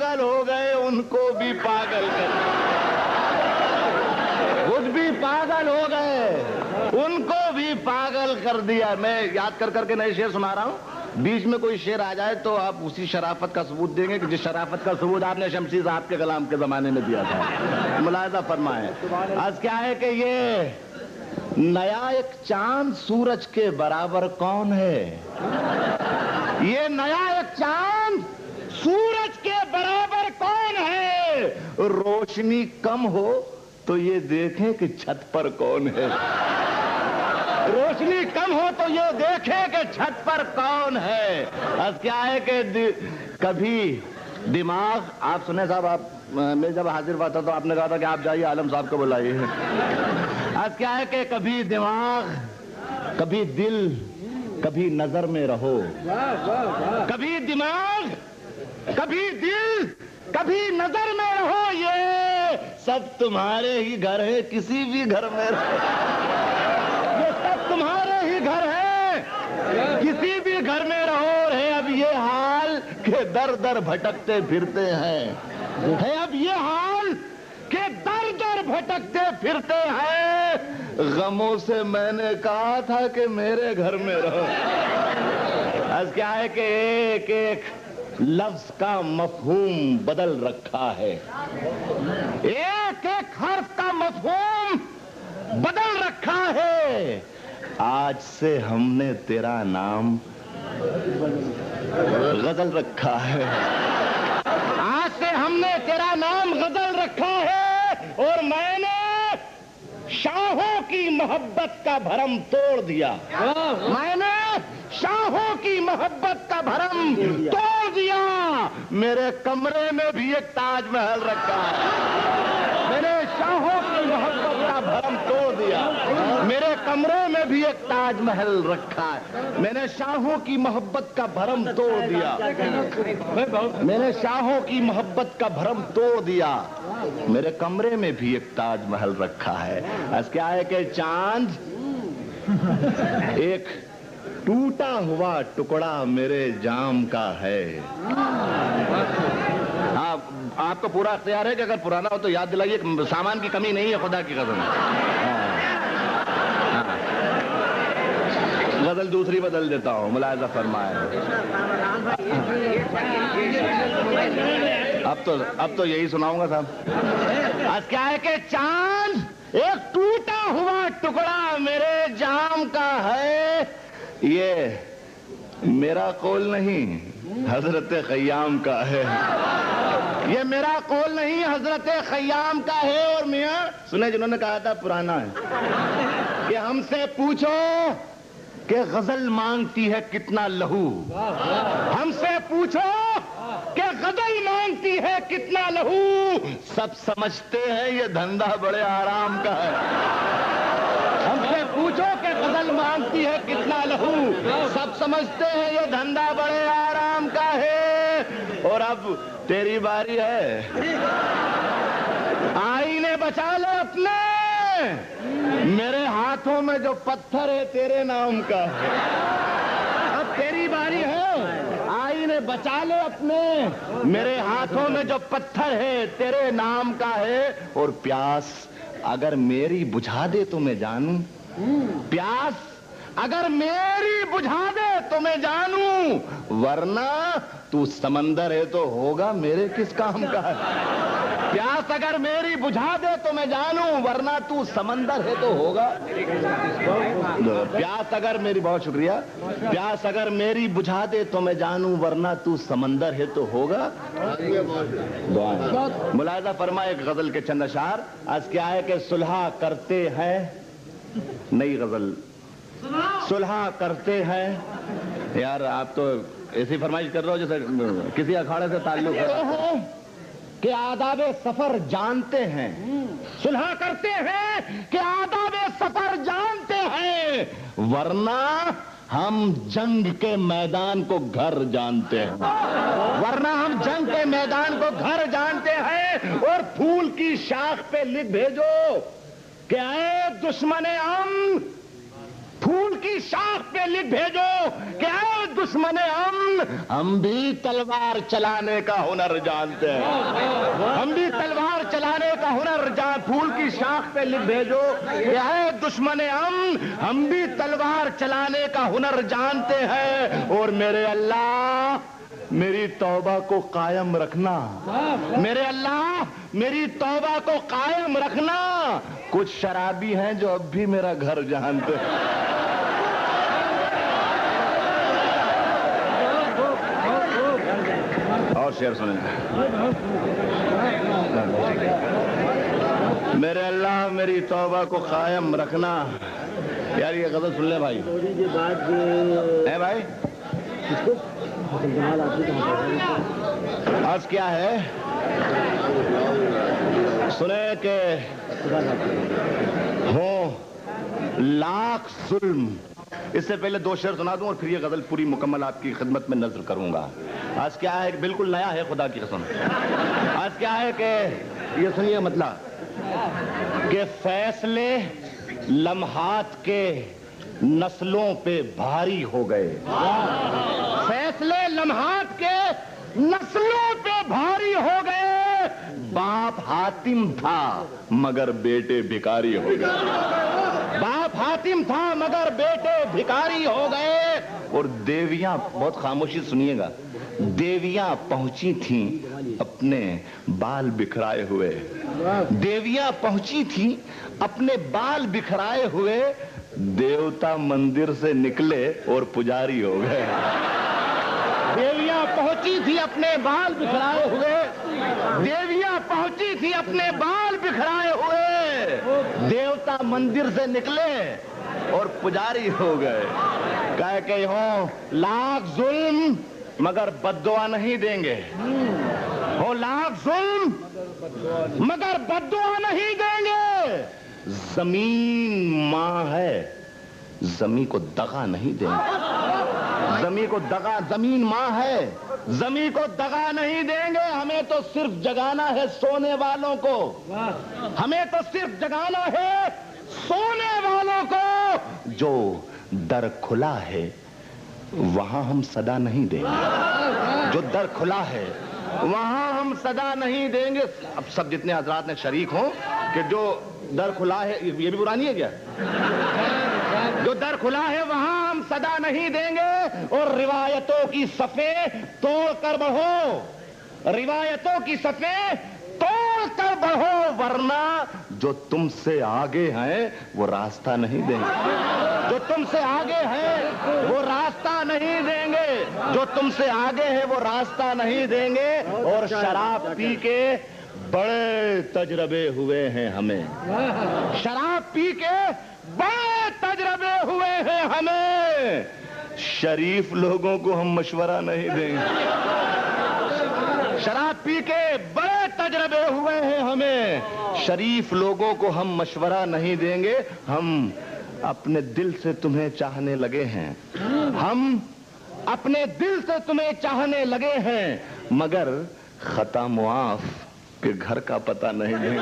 पागल हो गए, उनको भी पागल कर। खुद भी पागल हो गए, उनको भी पागल कर दिया। मैं याद कर करके नए शेर सुना रहा हूँ। बीच में कोई शेर आ जाए तो आप उसी शराफत का सबूत देंगे कि जिस शराफत का सबूत आपने शमशी साहब के कलाम के जमाने में दिया था। मुलायदा फरमाए, आज क्या है कि ये नया एक चाँद सूरज के बराबर कौन है? ये नया एक चाँद सूरज रोशनी कम हो तो ये देखें कि छत पर कौन है। रोशनी कम हो तो ये देखें कि छत पर कौन है। अब क्या है कि दि- कभी दिमाग आप सुने साहब आप मैं जब हाजिर हुआ था तो आपने कहा था कि आप जाइए आलम साहब को बुलाइए। आज क्या है कि कभी दिमाग कभी दिल कभी नज़र में रहो। वाँ, वाँ, वाँ। कभी दिमाग कभी दिल। कभी नज़र में रहो, ये सब तुम्हारे ही घर है, किसी भी घर में रहो। ये सब तुम्हारे ही घर है, किसी भी घर में रहो है अब ये हाल के दर दर भटकते फिरते हैं। है अब ये हाल के दर दर भटकते फिरते हैं। गमों से मैंने कहा था कि मेरे घर में रहो। आज क्या है कि एक एक लफ्ज का मफहूम बदल रखा है। एक एक हर्फ का मफहूम बदल रखा है। आज से हमने तेरा नाम गज़ल रखा है। आज से हमने तेरा नाम गज़ल रखा है और मैंने शाहों की मोहब्बत का भरम तोड़ दिया। मैंने शाहों की मोहब्बत का भरम तोड़ दिया। मेरे कमरे में भी एक ताजमहल रखा। है मैंने शाहों की मोहब्बत का भरम तोड़ दिया। मेरे कमरे में भी एक ताजमहल रखा है। मैंने शाहों की मोहब्बत का भरम तोड़ दिया। मैंने शाहों की मोहब्बत का भरम तोड़ दिया। मेरे कमरे में भी एक ताजमहल रखा है। आज क्या है कि चाँद? एक टूटा हुआ टुकड़ा मेरे जाम का है। आप, आपको पूरा अख्तियार है कि अगर पुराना हो तो याद दिलाइए सामान की कमी नहीं है, खुदा की कसम। हाँ। हाँ। गज़ल दूसरी बदल देता हूँ, मुलायजा फरमाए अब तो अब तो यही सुनाऊँगा साहब। आज क्या है कि चाँद एक टूटा हुआ टुकड़ा मेरे जाम का है। ये मेरा कौल नहीं, हज़रत खयाम का है। ये मेरा कौल नहीं, हज़रत खयाम का है। और मियाँ, सुने जिन्होंने कहा था, पुराना है। कि हमसे पूछो कि गज़ल मांगती है कितना लहू। हमसे पूछो कि गज़ल मांगती है कितना लहू। सब समझते हैं, ये धंधा बड़े आराम का है। हमसे पूछो कि गज़ल मांगती है कितना समझते हैं ये धंधा बड़े आराम का है। और अब तेरी बारी है। आईने बचा लो अपने। मेरे हाथों में जो पत्थर है, तेरे नाम का। अब तेरी बारी है। आईने बचा लो अपने। मेरे हाथों में जो पत्थर है, तेरे नाम का है। और प्यास, अगर मेरी बुझा दे तो मैं जानू। प्यास अगर मेरी बुझा दे तो मैं जानू। वरना तू समंदर है तो होगा मेरे किस काम का? है प्यास अगर मेरी बुझा दे तो मैं जानू। वरना तू समंदर है तो होगा प्यास अगर मेरी, बहुत शुक्रिया। प्यास अगर मेरी बुझा दे तो मैं जानू। वरना तू समंदर है तो होगा मुलायदा फरमा एक गज़ल के चंद अशार आज क्या है कि सुलह करते हैं? नई गज़ल। सुलह करते हैं। यार आप तो ऐसी फरमाइश कर रहे हो जैसे किसी अखाड़े से ताल्लुक है। कि आदाब सफ़र जानते हैं। सुलह करते हैं कि आदाब सफ़र जानते हैं। वरना हम जंग के मैदान को घर जानते हैं। वरना हम जंग के मैदान को घर जानते हैं। और फूल की शाख पे लिख भेजो कि दुश्मन अम फूल शाख पे लिख भेजो क्या दुश्मन हम हम भी तलवार चलाने का हुनर जानते हैं। हम भी तलवार चलाने का हुनर जान, फूल की शाख पे लिख भेजो क्या है दुश्मन हम हम भी तलवार चलाने का हुनर जानते हैं। और मेरे अल्लाह, मेरी तौबा को कायम रखना। मेरे अल्लाह, मेरी तौबा को कायम रखना। कुछ शराबी हैं जो अब भी मेरा घर जानते और शेर सुने। मेरे अल्लाह, मेरी तौबा को कायम रखना। यार, ये गज़ल सुन ले भाई। है भाई? आज क्या है? सुने के हो लाख जुल्म। इससे पहले दो शेर सुना दूँ और फिर ये गज़ल पूरी मुकम्मल आपकी खिदमत में नज़र करूँगा। आज क्या है? बिल्कुल नया है, खुदा की कसम। आज क्या है कि ये सुनिए मतलब कि फैसले लम्हात के नस्लों पे भारी हो गए। फैसले लम्हात के नस्लों पे भारी हो गए। बाप हातिम था, मगर बेटे भिकारी हो गए। बाप हातिम था, मगर बेटे भिकारी हो गए। और देवियाँ बहुत खामोशी सुनिएगा। देवियाँ पहुँची थीं अपने बाल बिखराए हुए। देवियाँ पहुँची थीं अपने बाल बिखराए हुए। देवता मंदिर से निकले और पुजारी हो गए। देवियाँ पहुँची थी अपने बाल बिखराए हुए। देवियाँ पहुँची थी अपने बाल बिखराए हुए। देवता मंदिर से निकले और पुजारी हो गए। कह के हो, लाख जुल्म मगर बदुआ नहीं देंगे। हो, लाख जुल्म मगर बदुआ नहीं देंगे। ज़मीन माँ है, जमी को दगा नहीं देंगे। जमी को दगा, ज़मीन माँ है, जमी को दगा नहीं देंगे। हमें तो सिर्फ़ जगाना है सोने वालों को। हमें तो सिर्फ़ जगाना है सोने वालों को। जो दर खुला है, वहाँ हम सदा नहीं देंगे। जो दर खुला है, वहाँ हम सदा नहीं देंगे। अब सब जितने हजरात ने शरीक हो, कि जो दर खुला है, ये भी पुरानी है क्या? जो दर खुला है, वहाँ हम सदा नहीं देंगे। और रिवायतों की सफे तोड़ कर बढ़ो। रिवायतों की सफे तोड़ कर बढ़ो, वरना जो तुमसे आगे हैं, वो रास्ता नहीं देंगे। तुमसे आगे हैं, वो रास्ता नहीं देंगे। जो तुमसे आगे है, वो रास्ता नहीं देंगे। और शराब पी के बड़े तजरबे हुए हैं हमें। शराब पी के बड़े तजरबे हुए हैं हमें। शरीफ लोगों को हम मशवरा नहीं देंगे। शराब पी के बड़े तजरबे हुए हैं हमें। शरीफ लोगों को हम मशवरा नहीं देंगे। हम अपने दिल से तुम्हें चाहने लगे हैं। हम अपने दिल से तुम्हें चाहने लगे हैं, मगर खता मुआफ के घर का पता नहीं देंगे